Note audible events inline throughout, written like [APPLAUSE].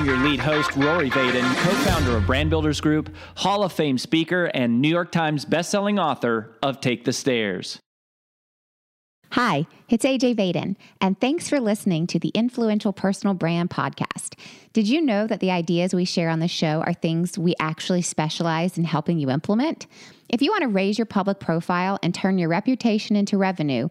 I'm your lead host, Rory Vaden, co founder of Brand Builders Group, Hall of Fame speaker, and New York Times bestselling author of Take the Stairs. Hi, it's AJ Vaden, and thanks for listening to the Influential Personal Brand Podcast. Did you know that the ideas we share on the show are things we actually specialize in helping you implement? If you want to raise your public profile and turn your reputation into revenue,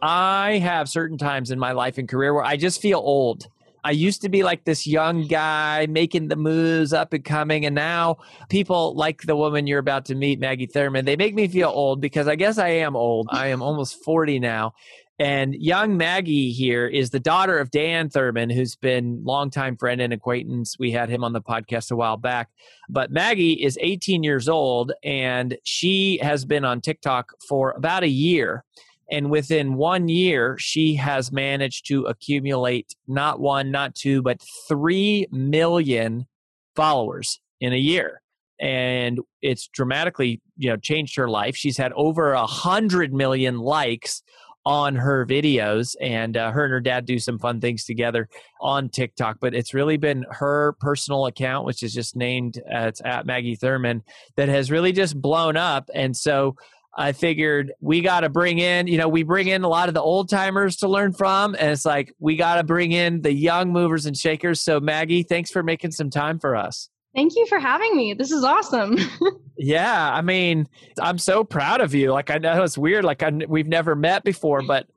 I have certain times in my life and career where I just feel old. I used to be like this young guy making the moves up and coming. And now people like the woman you're about to meet, Maggie Thurmon, they make me feel old because I guess I am old. I am almost 40 now. And young Maggie here is the daughter of Dan Thurmon, who's been longtime friend and acquaintance. We had him on the podcast a while back. But Maggie is 18 years old and she has been on TikTok for about a year. And within one year, she has managed to accumulate not one, not two, but three million followers in a year. And it's dramatically, you know, changed her life. She's had over a hundred million likes on her videos and uh, her and her dad do some fun things together on tiktok but it's really been her personal account which is just named uh, it's at maggie thurmon that has really just blown up and so I figured we got to bring in, you know, we bring in a lot of the old timers to learn from. And it's like, we got to bring in the young movers and shakers. So, Maggie, thanks for making some time for us. Thank you for having me. This is awesome. [LAUGHS] yeah. I mean, I'm so proud of you. Like, I know it's weird. Like, I, we've never met before, but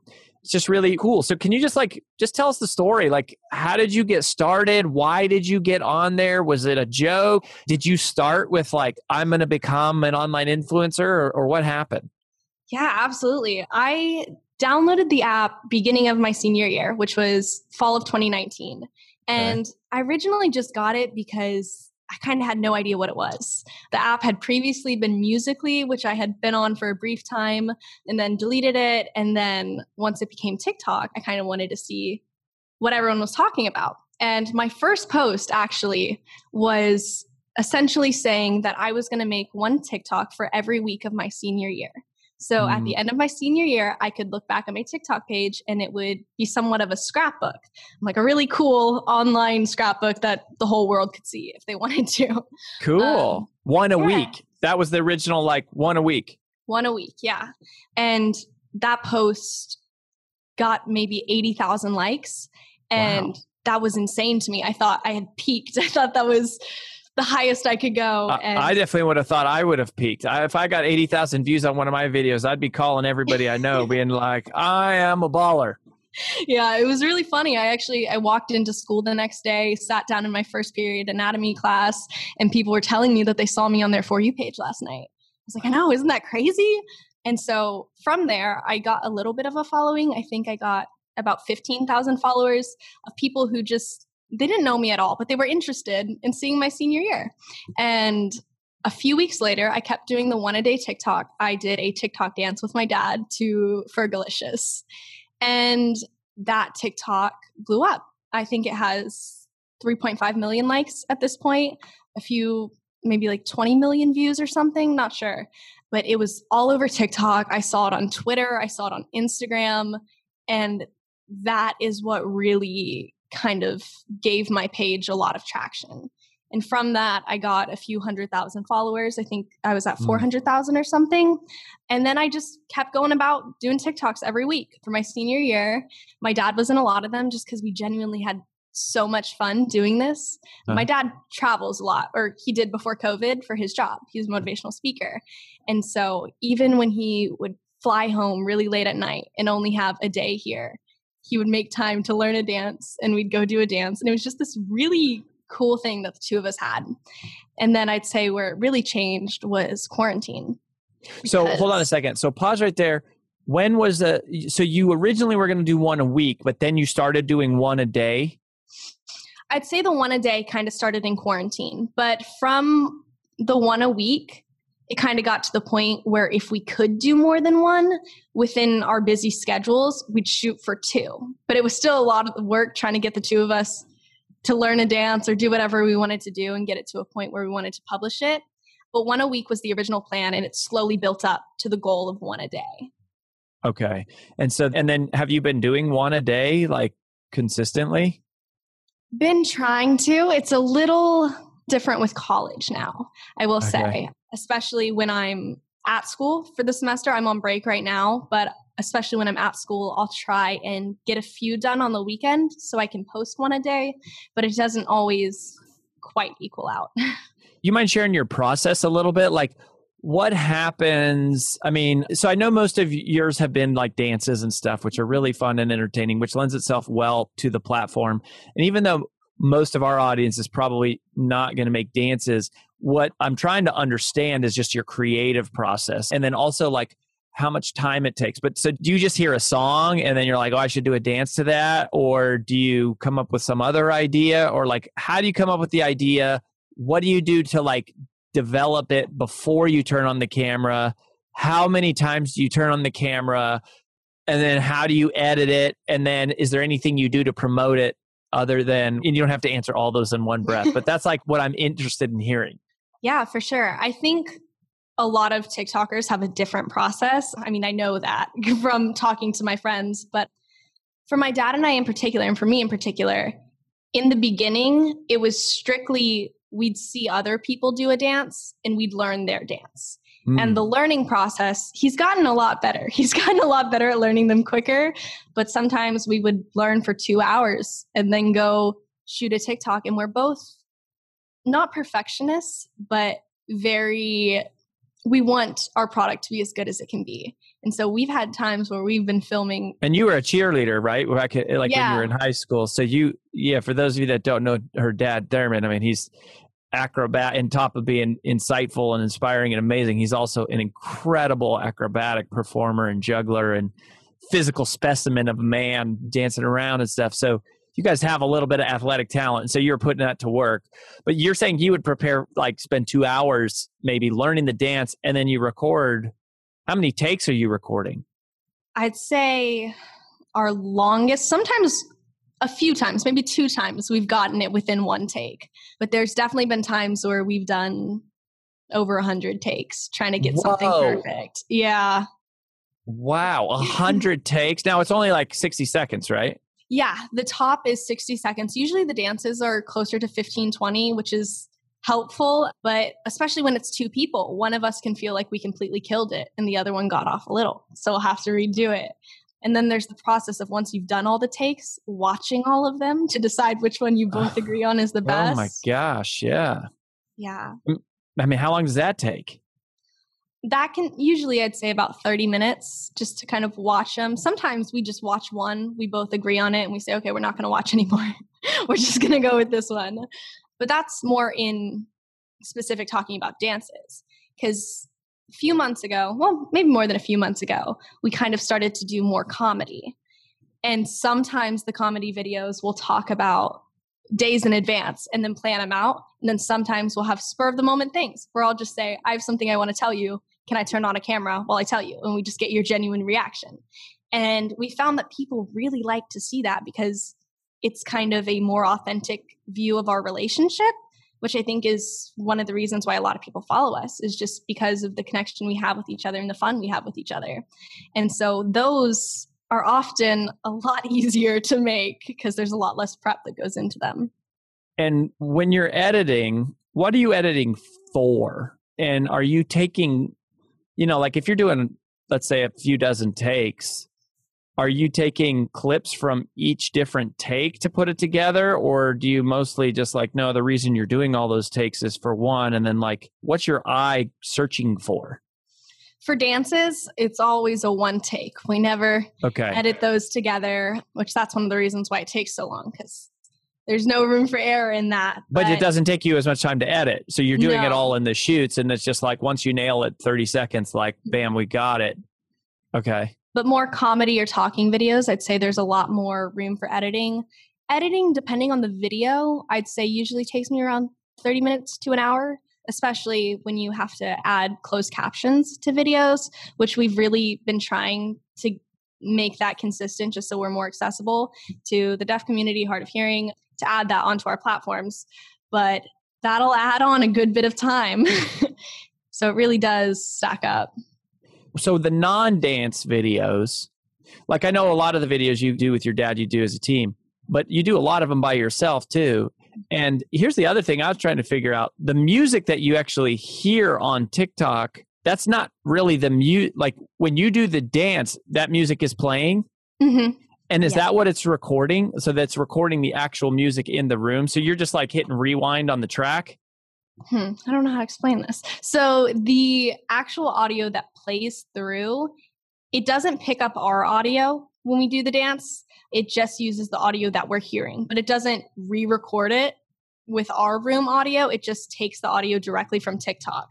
it's just really cool. So can you just like just tell us the story? Like how did you get started? Why did you get on there? Was it a joke? Did you start with like I'm going to become an online influencer or, or what happened? Yeah, absolutely. I downloaded the app beginning of my senior year, which was fall of 2019. And okay. I originally just got it because I kind of had no idea what it was. The app had previously been Musical.ly, which I had been on for a brief time and then deleted it. And then once it became TikTok, I kind of wanted to see what everyone was talking about. And my first post actually was essentially saying that I was going to make one TikTok for every week of my senior year. So mm. at the mm. end of my senior year, I could look back at my TikTok page and it would be somewhat of a scrapbook, like a really cool online scrapbook that the whole world could see if they [LAUGHS] wanted to. Cool. Um, one a yeah. week. That was the original, like one a week. One a week, yeah. And that post got maybe 80,000 likes. And wow. that was insane to me. I thought I had peaked. [LAUGHS] I thought that was the highest I could go. And I definitely would have thought I would have peaked. I, if I got 80,000 views on one of my videos, I'd be calling everybody I know, being [LAUGHS] like, I am a baller. Yeah, it was really funny. I actually I walked into school the next day, sat down in my first period anatomy class, and people were telling me that they saw me on their For You page last night. I was like, I know, isn't that crazy? And so from there, I got a little bit of a following. I think I got about 15,000 followers of people who just they didn't know me at all, but they were interested in seeing my senior year. And a few weeks later, I kept doing the one a day TikTok. I did a TikTok dance with my dad to Fergalicious. And that TikTok blew up. I think it has 3.5 million likes at this point, a few, maybe like 20 million views or something, not sure. But it was all over TikTok. I saw it on Twitter, I saw it on Instagram. And that is what really kind of gave my page a lot of traction. And from that, I got a few hundred thousand followers. I think I was at mm. 400,000 or something. And then I just kept going about doing TikToks every week for my senior year. My dad was in a lot of them just because we genuinely had so much fun doing this. Uh-huh. My dad travels a lot, or he did before COVID for his job. He's a motivational speaker. And so even when he would fly home really late at night and only have a day here, he would make time to learn a dance and we'd go do a dance. And it was just this really cool thing that the two of us had. And then I'd say where it really changed was quarantine. So hold on a second. So pause right there. When was the so you originally were going to do one a week, but then you started doing one a day? I'd say the one a day kind of started in quarantine, but from the one a week, it kind of got to the point where if we could do more than one within our busy schedules, we'd shoot for two. But it was still a lot of work trying to get the two of us to learn a dance or do whatever we wanted to do and get it to a point where we wanted to publish it. But one a week was the original plan, and it slowly built up to the goal of one a day. Okay. And so and then have you been doing one a day like consistently? Been trying to. It's a little different with college now, I will Okay. say, especially when I'm at school for the semester. I'm on break right now, but especially when I'm at school, I'll try and get a few done on the weekend so I can post one a day, but it doesn't always quite equal out. [LAUGHS] you mind sharing your process a little bit like what happens i mean so i know most of yours have been like dances and stuff which are really fun and entertaining which lends itself well to the platform and even though most of our audience is probably not going to make dances. What i'm trying to understand is just your creative process and then also like how much time it takes. But so do you just hear a song and then you're like oh i should do a dance to that or do you come up with some other idea? Or like how do you come up with the idea? What do you do to like develop it before you turn on the camera? How many times do you turn on the camera? And then how do you edit it? And then is there anything you do to promote it other than and you don't have to answer all those in one breath but that's like what i'm interested in hearing Yeah, for sure. I think a lot of TikTokers have a different process. I mean, I know that [LAUGHS] from talking to my friends, but for my dad and I in particular, and for me in particular, in the beginning, it was strictly we'd see other people do a dance and we'd learn their dance. Mm. And the learning process, he's gotten a lot better. [LAUGHS] He's gotten a lot better at learning them quicker. But sometimes we would learn for two hours and then go shoot a TikTok. And we're both not perfectionists, but very, we want our product to be as good as it can be. And so we've had times where we've been filming. and you were a cheerleader right Back like when you were in high school so you yeah for those of you that don't know her dad Thurmon, i mean he's acrobat and top of being insightful and inspiring and amazing. He's also an incredible acrobatic performer and juggler and physical specimen of a man dancing around and stuff. So you guys have a little bit of athletic talent so you're putting that to work. But you're saying you would prepare like spend two hours maybe learning the dance and then you record. How many takes are you recording? I'd say our longest, sometimes a few times, maybe two times, we've gotten it within one take. But there's definitely been times where we've done over a hundred takes trying to get something perfect. Yeah. Wow, a [LAUGHS] hundred takes. Now it's only like sixty seconds, right? Yeah. The top is 60 seconds. Usually the dances are closer to 15, 20, which is helpful. But especially when it's two people, one of us can feel like we completely killed it and the other one got off a little. So we'll have to redo it. And then there's the process of once you've done all the takes, watching all of them to decide which one you both [SIGHS] agree on is the best. Oh my gosh, yeah. Yeah. I mean, how long does that take? That can usually, I'd say, about 30 minutes just to kind of watch them. Sometimes we just watch one, we both agree on it, and we say, okay, we're not going to watch [LAUGHS] anymore. we're just going to go with this one. But that's more in specific talking about dances. Because a few months ago, well, maybe more than a few months ago, we kind of started to do more comedy. And sometimes the comedy videos will talk about days in advance and then plan them out. And then sometimes we'll have spur of the moment things where I'll just say, I have something I want to tell you. Can I turn on a camera while I tell you? And we just get your genuine reaction. And we found that people really like to see that because it's kind of a more authentic view of our relationship, which I think is one of the reasons why a lot of people follow us, is just because of the connection we have with each other and the fun we have with each other. And so those are often a lot [LAUGHS] easier to make because there's a lot less prep that goes into them. And when you're editing, what are you editing for? And are you taking, you know, like if you're doing, let's say, a few dozen takes, are you taking clips from each different take to put it together or do you mostly just like no the reason you're doing all those takes is for one and then like what's your eye searching for? For dances it's always a one take. We never okay. edit those together which that's one of the reasons why it takes so long because there's no room for error in that but, it doesn't take you as much time to edit so you're doing it all in the shoots and it's just like once you nail it 30 seconds like mm. bam we got it. Okay but more comedy or talking videos i'd say there's a lot more room for editing. Editing depending on the video i'd say usually takes me around 30 minutes to an hour especially when you have to add closed captions to videos which we've really been trying to make that consistent just so we're more accessible to the deaf community hard of hearing to add that onto our platforms. But that'll add on a good bit of time. [LAUGHS] So it really does stack up so the non-dance videos like i know a lot of the videos you do with your dad you do as a team but you do a lot of them by yourself too. And here's the other thing i was trying to figure out. The music that you actually hear on tiktok that's not really the mute like when you do the dance that music is playing? Hmm and is Yeah. that what it's recording? So that's recording the actual music in the room? So you're just like hitting rewind on the track Hmm, I don't know how to explain this. So the actual audio that plays through, it doesn't pick up our audio when we do the dance. It just uses the audio that we're hearing, but it doesn't re-record it with our room audio. It just takes the audio directly from TikTok.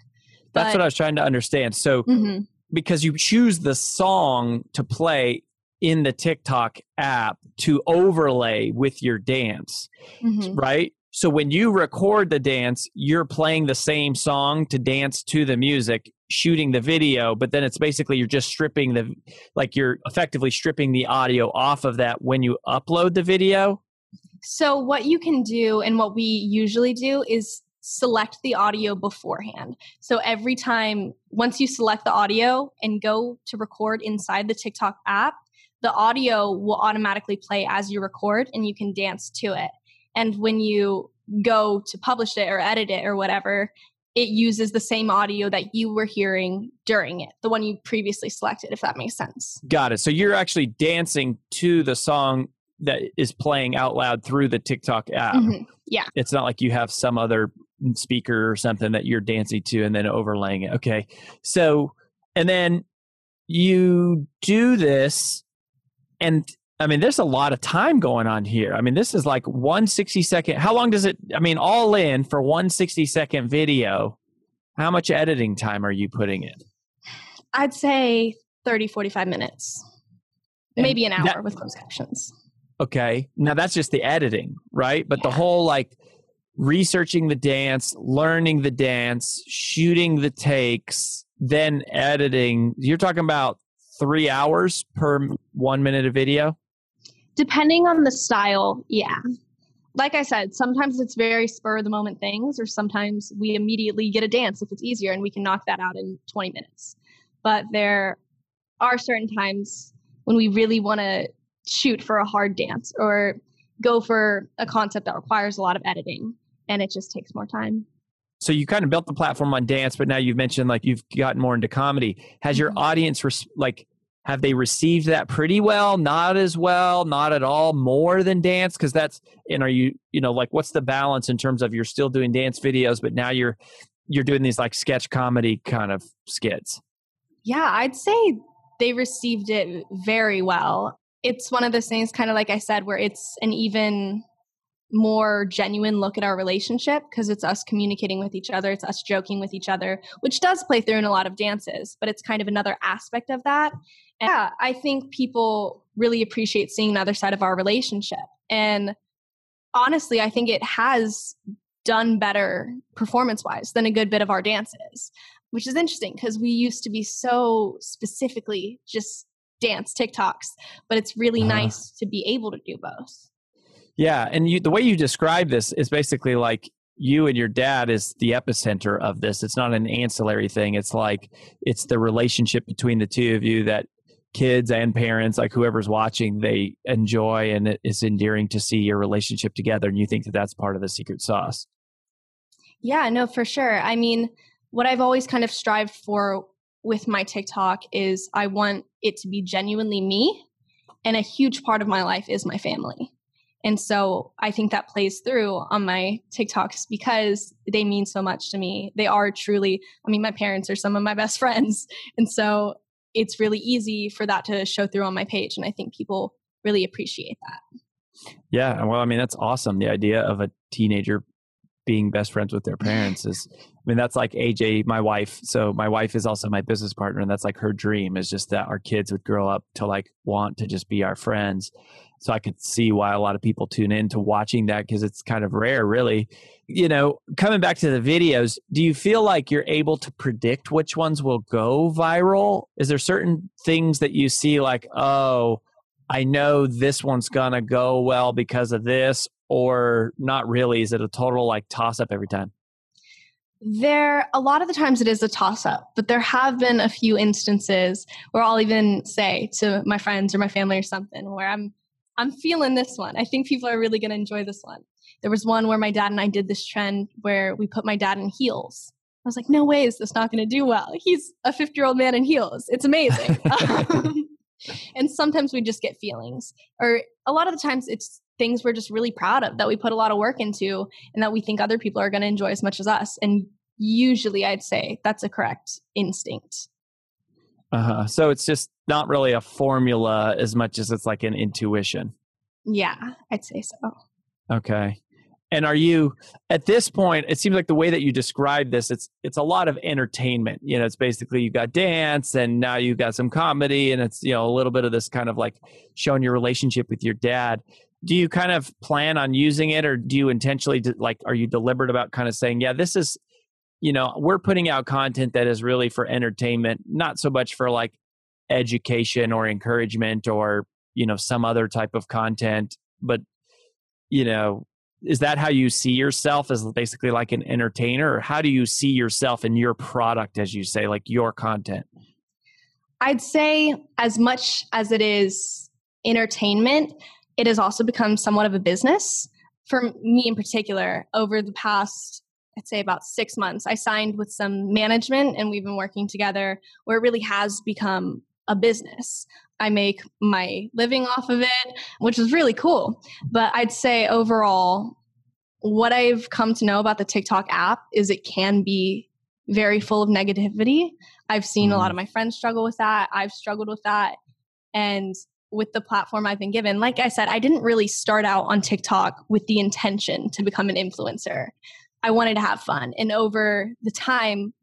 that's But- what i was trying to understand so Mhm. because you choose the song to play in the TikTok app to overlay with your dance, Mhm. right? So when you record the dance, you're playing the same song to dance to the music, shooting the video, but then it's basically you're just stripping the like you're effectively stripping the audio off of that when you upload the video. So, what you can do and what we usually do is select the audio beforehand. So, every time, once you select the audio and go to record inside the TikTok app, the audio will automatically play as you record and you can dance to it. And when you go to publish it or edit it or whatever, it uses the same audio that you were hearing during it, the one you previously selected, if that makes sense. Got it. So you're actually dancing to the song that is playing out loud through the TikTok app. Mhm. it's not like you have some other speaker or something that you're dancing to and then overlaying it. Okay. So, and then you do this, and I mean, there's a lot of time going on here. I mean, this is like one 60 second. How long does it, I mean, all in for one 60 second video? How much editing time are you putting in? I'd say 30, 45 minutes, And maybe an hour that- with closed captions. Okay. Now that's just the editing, right? But the whole like researching the dance, learning the dance, shooting the takes, then editing, you're talking about three hours per one minute of video? Depending on the style, yeah. Like I said, sometimes it's very spur of the moment things, or sometimes we immediately get a dance if it's easier and we can knock that out in 20 minutes. But there are certain times when we really want to shoot for a hard dance or go for a concept that requires a lot of editing and it just takes more time. So you kind of built the platform on dance, but now you've mentioned like you've gotten more into comedy. Has your Mhm. audience res- like have they received that pretty well? Not as well, not at all, more than dance because that's and are you you know like what's the balance in terms of you're still doing dance videos, but now you're you're doing these like sketch comedy kind of skits. Yeah, I'd say they received it very well. It's one of those things, kind of like I said, where it's an even more genuine look at our relationship because it's us communicating with each other, it's us joking with each other, which does play through in a lot of dances, but it's kind of another aspect of that. And yeah, I think people really appreciate seeing the other side of our relationship. And honestly, I think it has done better performance wise than a good bit of our dances which is interesting because we used to be so specifically just dance TikToks, but it's really Uh-huh. nice to be able to do both. Yeah, and you the way you describe this is basically like you and your dad is the epicenter of this. It's not an ancillary thing. It's like it's the relationship between the two of you that kids and parents, like whoever's watching, they enjoy and it is endearing to see your relationship together and you think that that's part of the secret sauce. Yeah, no, for sure. I mean, what I've always kind of strived for with my TikTok is I want it to be genuinely me. And a huge part of my life is my family. And so I think that plays through on my TikToks because they mean so much to me. They are truly, I mean, my parents are some of my best [LAUGHS] friends. And so it's really easy for that to show through on my page. And I think people really appreciate that. Yeah. Well, I mean, that's awesome. The idea of a teenager being best friends with their parents is i mean that's like aj my wife so my wife is also my business partner and that's like her dream is just that our kids would grow up to like want to just be our friends so i could see why a lot of people tune in to watching that because it's kind of rare really you know coming back to the videos do you feel like you're able to predict which ones will go viral is there certain things that you see like oh I know this one's gonna go well because of this, or not really? Is it a total like toss up every time? There, a lot of the times it is a toss up, but there have been a few instances where I'll even say to my friends or my family or something where I'm, I'm feeling this one. I think people are really going to enjoy this one. There was one where my dad and I did this trend where we put my dad in heels. I was like, no way is this not going to do well. He's a 50 year old man in heels. It's amazing. [LAUGHS] and sometimes we just get feelings, or a lot of the times it's things we're just really proud of that we put a lot of work into and that we think other people are going to enjoy as much as us. And usually I'd say that's a correct instinct. Uh-huh. So it's just not really a formula as much as it's like an intuition. Yeah, I'd say so. Okay. And are you at this point? It seems like the way that you describe this, it's it's a lot of entertainment. You know, it's basically you got dance, and now you got some comedy, and it's you know a little bit of this kind of like showing your relationship with your dad do you kind of plan on using it or do you intentionally like are you deliberate about kind of saying yeah this is you know we're putting out content that is really for entertainment not so much for like education or encouragement or you know some other type of content but you know is that how you see yourself as basically like an entertainer or how do you see yourself in your product as you say like your content i'd say as much as it is entertainment it has also become somewhat of a business. For me in particular, over the past, I'd say about six months, I signed with some management and we've been working together where it really has become a business. I make my living off of it, which is really cool. But I'd say overall, what I've come to know about the TikTok app is it can be very full of negativity. I've seen mm. a lot mm-hmm. of my friends struggle with that. I've struggled with that. And with the platform I've been given. Like I said, I didn't really start out on TikTok with the intention to become an influencer. I wanted to have fun. And over the time,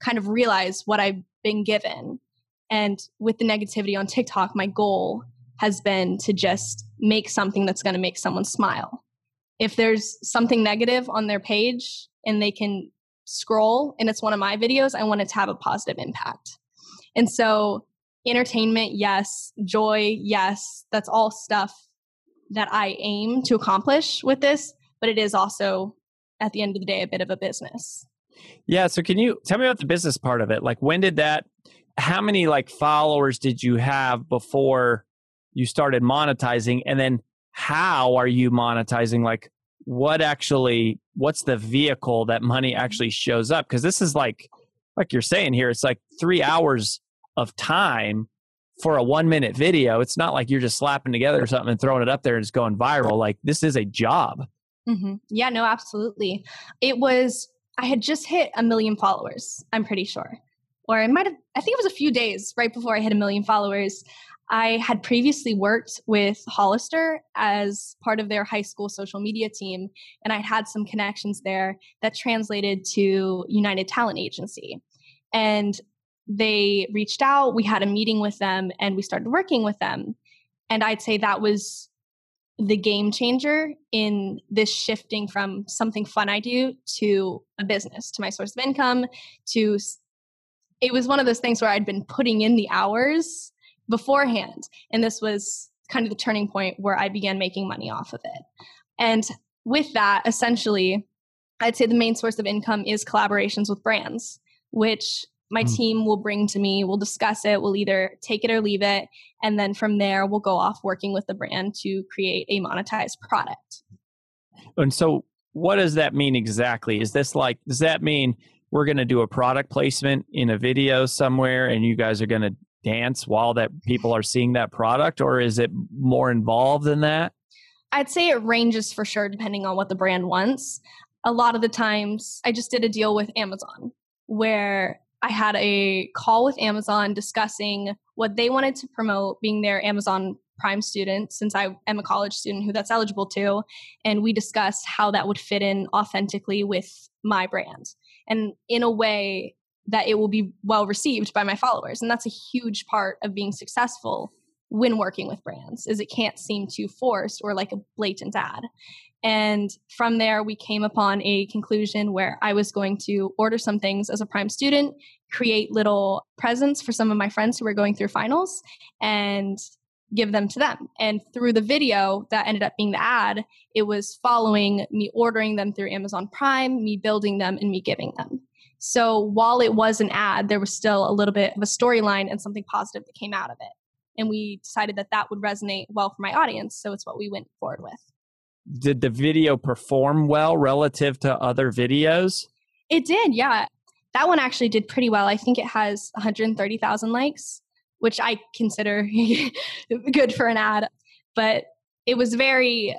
kind of realize what I've been given. And with the negativity on TikTok, my goal has been to just make something that's going to make someone smile. If there's something negative on their page and they can scroll and it's one of my videos, I want it to have a positive impact. And so entertainment, yes. Joy, yes. That's all stuff that I aim to accomplish with this, but it is also at the end of the day a bit of a business. Yeah, so can you tell me about the business part of it? Like when did that how many like followers did you have before you started monetizing and then how are you monetizing like what actually what's the vehicle that money actually shows up because this is like like you're saying here it's like 3 hours of time for a one minute video. It's not like you're just slapping together something and throwing it up there and it's going viral. Like this is a job. Mm-hmm. Yeah, no, absolutely. It was, I had just hit a million followers, I'm pretty sure. Or I might have, I think it was a few days right before I hit a million followers. I had previously worked with Hollister as part of their high school social media team, and I had some connections there that translated to United Talent Agency. And they reached out, we had a meeting with them, and we started working with them. And I'd say that was the game changer in this shifting from something fun I do to a business, to my source of income, to it was one of those things where I'd been putting in the hours beforehand. And this was kind of the turning point where I began making money off of it. And with that, essentially, I'd say the main source of income is collaborations with brands, which my mm. team will bring to me we'll discuss it we'll either take it or leave it and then from there we'll go off working with the brand to create a monetized product and so what does that mean exactly is this like does that mean we're going to do a product placement in a video somewhere and you guys are going to dance while that people are seeing that product or is it more involved than that? I'd say it ranges for sure depending on what the brand wants. A lot of the times I just did a deal with Amazon where I had a call with Amazon discussing what they wanted to promote being their Amazon Prime student, since I am a college student who that's eligible to. And we discussed how that would fit in authentically with my brand and in a way that it will be well received by my followers. And that's a huge part of being successful when working with brands is it can't seem too forced or like a blatant ad. And from there, we came upon a conclusion where I was going to order some things as a prime student, create little presents for some of my friends who were going through finals, and give them to them. And through the video that ended up being the ad, it was following me ordering them through Amazon Prime, me building them, and me giving them. So while it was an ad, there was still a little bit of a storyline and something positive that came out of it. And we decided that that would resonate well for my audience. So it's what we went forward with. Did the video perform well relative to other videos? It did, yeah. That one actually did pretty well. I think it has 130,000 likes which I consider [LAUGHS] good for an ad. But it was very,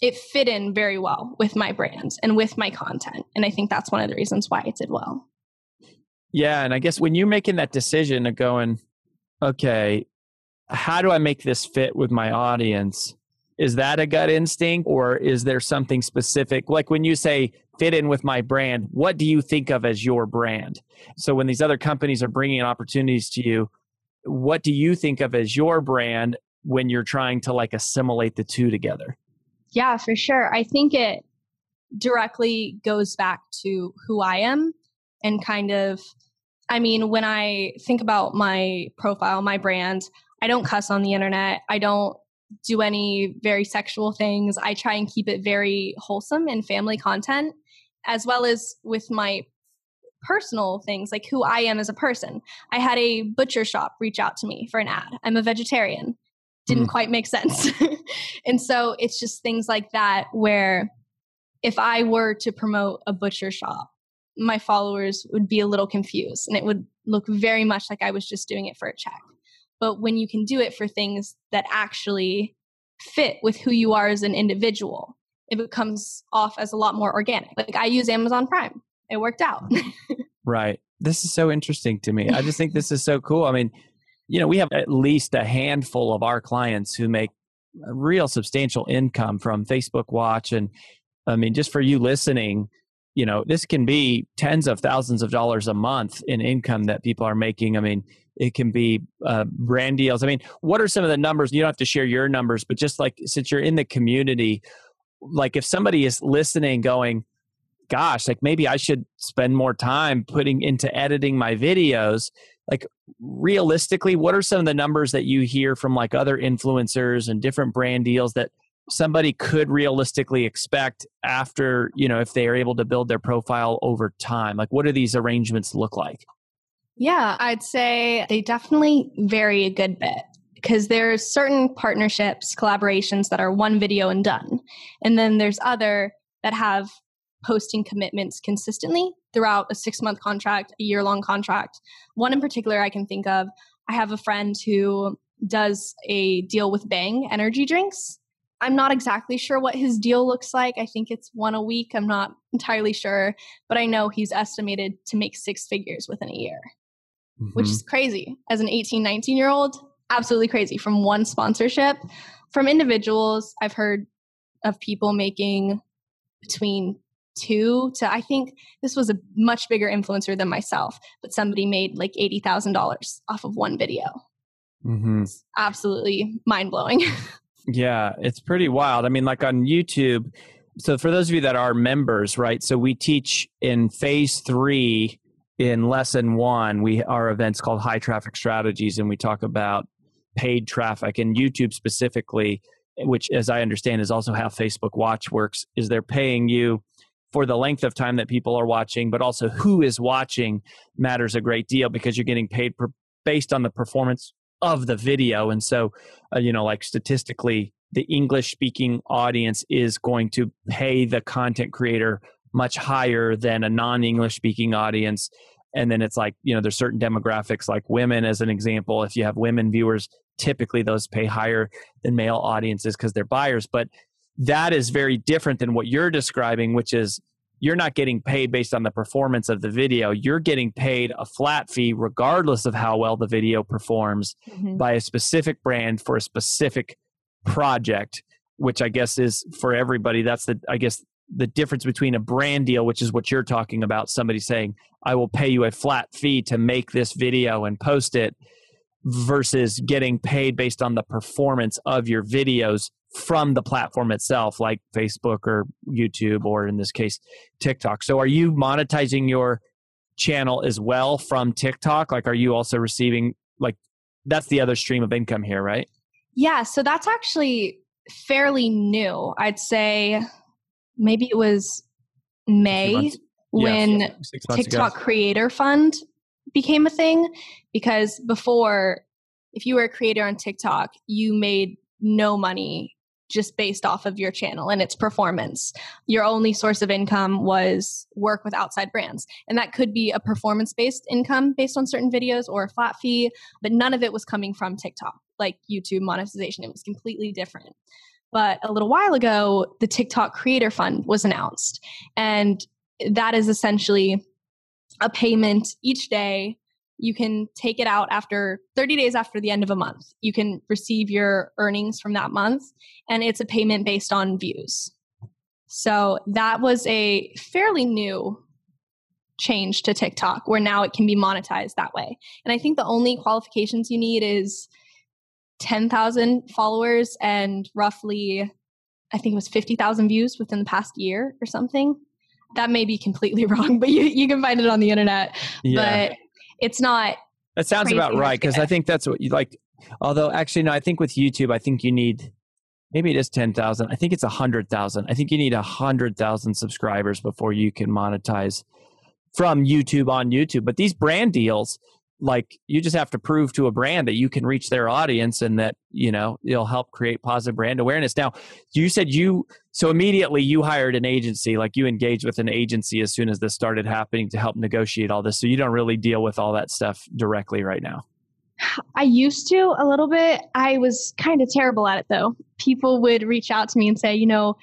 it fit in very well with my brand and with my content. And I think that's one of the reasons why it did well. Yeah. And I guess when you're making that decision of going, okay, how do I make this fit with my audience? Is that a gut instinct or is there something specific? Like when you say fit in with my brand, what do you think of as your brand? So when these other companies are bringing opportunities to you, what do you think of as your brand when you're trying to like assimilate the two together? Yeah, for sure. I think it directly goes back to who I am and kind of I mean, when I think about my profile, my brand, I don't cuss on the internet. I don't do any very sexual things. I try and keep it very wholesome and family content, as well as with my personal things like who I am as a person. I had a butcher shop reach out to me for an ad. I'm a vegetarian. Didn't mm. quite make sense. [LAUGHS] and so it's just things like that where if I were to promote a butcher shop, my followers would be a little confused and it would look very much like I was just doing it for a check. But when you can do it for things that actually fit with who you are as an individual, it becomes off as a lot more organic. Like I use Amazon Prime it worked out. right. This is so interesting to me. I just think this is so cool. I mean, you know, we have at least a handful of our clients who make real substantial income from Facebook Watch. And I mean, just for you listening, you know, this can be tens of thousands of dollars a month in income that people are making. I mean, it can be uh, brand deals. I mean, what are some of the numbers? You don't have to share your numbers, but just like since you're in the community, like if somebody is listening, going, gosh, like maybe I should spend more time putting into editing my videos. Like realistically, what are some of the numbers that you hear from like other influencers and different brand deals that somebody could realistically expect after, you know, if they are able to build their profile over time? Like what do these arrangements look like? Yeah, I'd say they definitely vary a good bit because there's certain partnerships, collaborations that are one video and done. And then there's other that have posting commitments consistently throughout a six month contract, a year long contract. One in particular I can think of, I have a friend who does a deal with Bang energy drinks. I'm not exactly sure what his deal looks like. I think it's one a week. I'm not entirely sure, but I know he's estimated to make six figures within a year, mm-hmm. which is crazy. As an 18, 19 year old, absolutely crazy from one sponsorship. From individuals, I've heard of people making between two to I think this was a much bigger influencer than myself, but somebody made like eighty thousand dollars off of one video. Mm-hmm. It's absolutely mind blowing. [LAUGHS] yeah, it's pretty wild. I mean, like on YouTube. So for those of you that are members, right? So we teach in phase three in lesson one. We our events called High Traffic Strategies, and we talk about paid traffic and YouTube specifically which as i understand is also how facebook watch works is they're paying you for the length of time that people are watching, but also who is watching matters a great deal because you're getting paid per, based on the performance of the video. And so, uh, you know, like statistically, the English speaking audience is going to pay the content creator much higher than a non English speaking audience. and then it's like you know there's certain demographics like women as an example if you have women viewers typically those pay higher than male audiences because they're buyers but that is very different than what you're describing which is you're not getting paid based on the performance of the video. You're getting paid a flat fee regardless of how well the video performs mm-hmm. by a specific brand for a specific project which i guess is for everybody. That's the i guess the difference between a brand deal, which is what you're talking about, somebody saying, I will pay you a flat fee to make this video and post it, versus getting paid based on the performance of your videos from the platform itself, like Facebook or YouTube, or in this case, TikTok. So, are you monetizing your channel as well from TikTok? Like, are you also receiving, like, that's the other stream of income here, right? Yeah. So, that's actually fairly new. I'd say maybe it was May when yeah, TikTok ago. Creator Fund became a thing because before if you were a creator on TikTok, you made no money just based off of your channel and its performance. Your only source of income was work with outside brands. And that could be a performance based income based on certain videos or a flat fee, but none of it was coming from TikTok, like YouTube monetization. It was completely different. But a little while ago, the TikTok Creator Fund was announced. And that is essentially a payment each day. You can take it out after 30 days after the end of a month. You can receive your earnings from that month, and it's a payment based on views. So that was a fairly new change to TikTok where now it can be monetized that way. And I think the only qualifications you need is 10,000 followers and roughly, I think it was 50,000 views within the past year or something. That may be completely [LAUGHS] wrong, but you, you can find it on the internet. Yeah. But it's not. That sounds about right because I think that's what you like. Although, actually, no, I think with YouTube, I think you need maybe it is 10,000. I think it's 100,000. I think you need 100,000 subscribers before you can monetize from YouTube on YouTube. But these brand deals, like you just have to prove to a brand that you can reach their audience and that you know it'll help create positive brand awareness now you said you so immediately you hired an agency like you engaged with an agency as soon as this started happening to help negotiate all this so you don't really deal with all that stuff directly right now I used to a little bit. I was kind of terrible at it though. People would reach out to me and say, you know,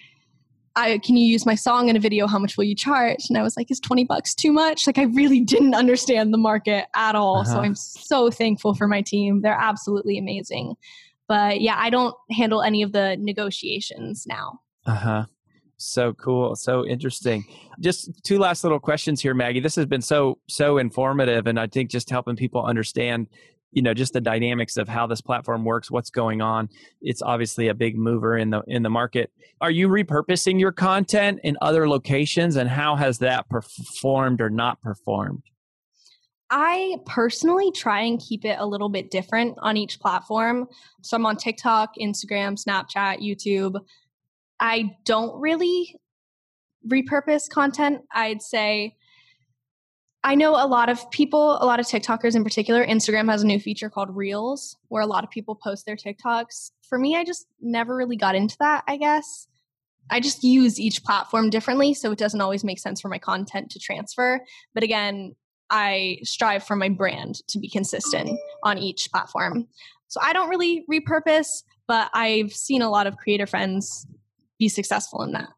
I, can you use my song in a video? How much will you charge? And I was like, is 20 bucks too much? Like, I really [LAUGHS] didn't understand the market at all. Uh-huh. So I'm so thankful for my team. They're absolutely amazing. But yeah, I don't handle any of the negotiations now. Uh huh. So cool. So interesting. Just two last little questions here, Maggie. This has been so, so informative. And I think just helping people understand you know just the dynamics of how this platform works what's going on it's obviously a big mover in the in the market are you repurposing your content in other locations and how has that performed or not performed I personally try and keep it a little bit different on each platform. So I'm on TikTok, Instagram, Snapchat, YouTube. I don't really repurpose content. I'd say I know a lot of people, a lot of TikTokers in particular, Instagram has a new feature called Reels where a lot of people post their TikToks. For me, I just never really got into that, I guess. I just use each platform differently, so it doesn't always make sense for my content to transfer. But again, I strive for my brand to be consistent on each platform. So I don't really repurpose, but I've seen a lot of creator friends be successful in that.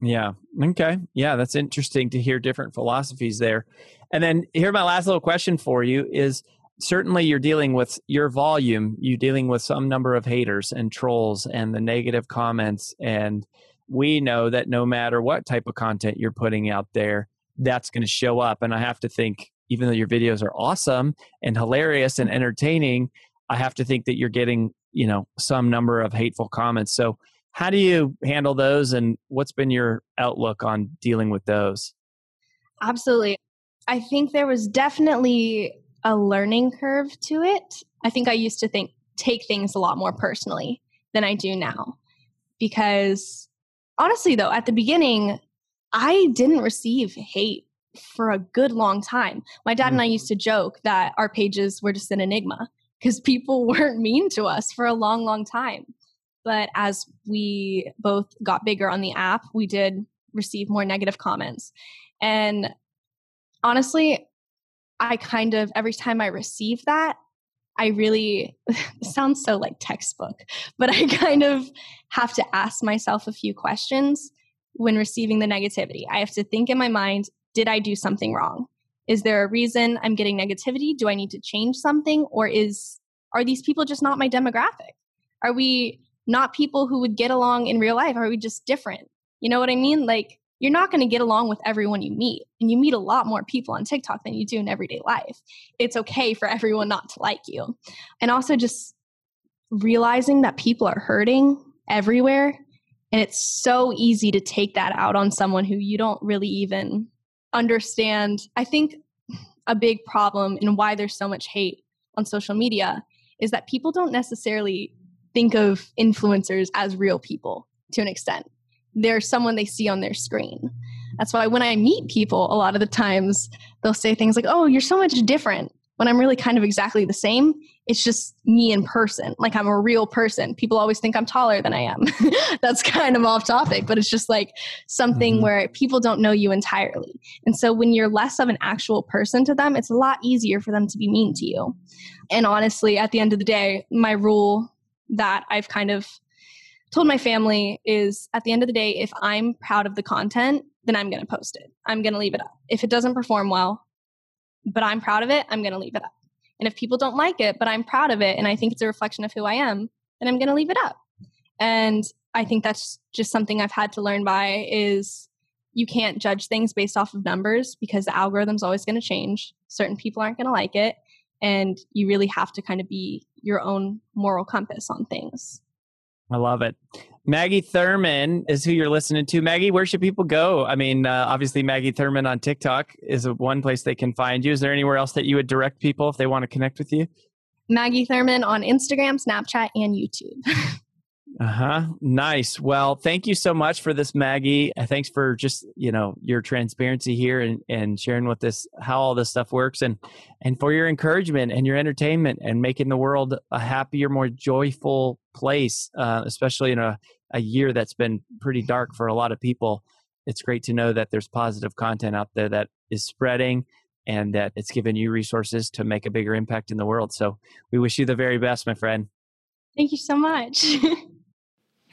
Yeah. Okay. Yeah, that's interesting to hear different philosophies there. And then here my last little question for you is certainly you're dealing with your volume, you're dealing with some number of haters and trolls and the negative comments and we know that no matter what type of content you're putting out there, that's going to show up and I have to think even though your videos are awesome and hilarious and entertaining, I have to think that you're getting, you know, some number of hateful comments. So how do you handle those and what's been your outlook on dealing with those? Absolutely. I think there was definitely a learning curve to it. I think I used to think take things a lot more personally than I do now. Because honestly though, at the beginning, I didn't receive hate for a good long time. My dad and I used mm-hmm. to joke that our pages were just an enigma because people [LAUGHS] weren't mean to us for a long, long time. But as we both got bigger on the app, we did receive more negative comments. And honestly, I kind of, every time I receive that, I really, [LAUGHS] sounds so like textbook, but I [LAUGHS] kind of have to ask myself a few questions when receiving the negativity. I have to think in my mind, did I do something wrong? Is there a reason I'm getting negativity? Do I need to change something? Or is, are these people just not my demographic? Are we not people who would get along in real life? Are we just different? You know what I mean? Like, you're not going to get along with everyone you meet. And you meet a lot more people on TikTok than you do in everyday life. It's okay for everyone not to like you. And also just realizing that people are hurting everywhere. And it's so easy to take that out on someone who you don't really even understand. I think a big problem and why there's so much hate on social media is that people don't necessarily think of influencers as real people to an extent. They're someone they see on their screen. That's why when I meet people, a lot of the times they'll say things like, Oh, you're so much different. When I'm really kind of exactly the same, it's just me in person. Like I'm a real person. People always think I'm taller than I am. [LAUGHS] That's kind of off topic, but it's just like something mm-hmm. where people don't know you entirely. And so when you're less of an actual person to them, it's a lot easier for them to be mean to you. And honestly, at the end of the day, my rule that I've kind of told my family is at the end of the day, if I'm proud of the content, then I'm going to post it. I'm going to leave it up. If it doesn't perform well, but I'm proud of it, I'm going to leave it up. And if people don't like it, but I'm proud of it and I think it's a reflection of who I am, then I'm going to leave it up. And I think that's just something I've had to learn by is you can't judge things based off of numbers because the algorithm's always going to change. Certain people aren't going to like it and you really have to kind of be your own moral compass on things. I love it. Maggie Thurmon is who you're listening to. Maggie, where should people go? I mean, uh, obviously, Maggie Thurmon on TikTok is one place they can find you. Is there anywhere else that you would direct people if they want to connect with you? Maggie Thurmon on Instagram, Snapchat, and YouTube. [LAUGHS] Uh huh. Nice. Well, thank you so much for this, Maggie. Uh, thanks for just you know your transparency here and and sharing with us how all this stuff works and and for your encouragement and your entertainment and making the world a happier, more joyful place, uh, especially in a a year that's been pretty dark for a lot of people. It's great to know that there's positive content out there that is spreading and that it's given you resources to make a bigger impact in the world. So we wish you the very best, my friend. Thank you so much. [LAUGHS]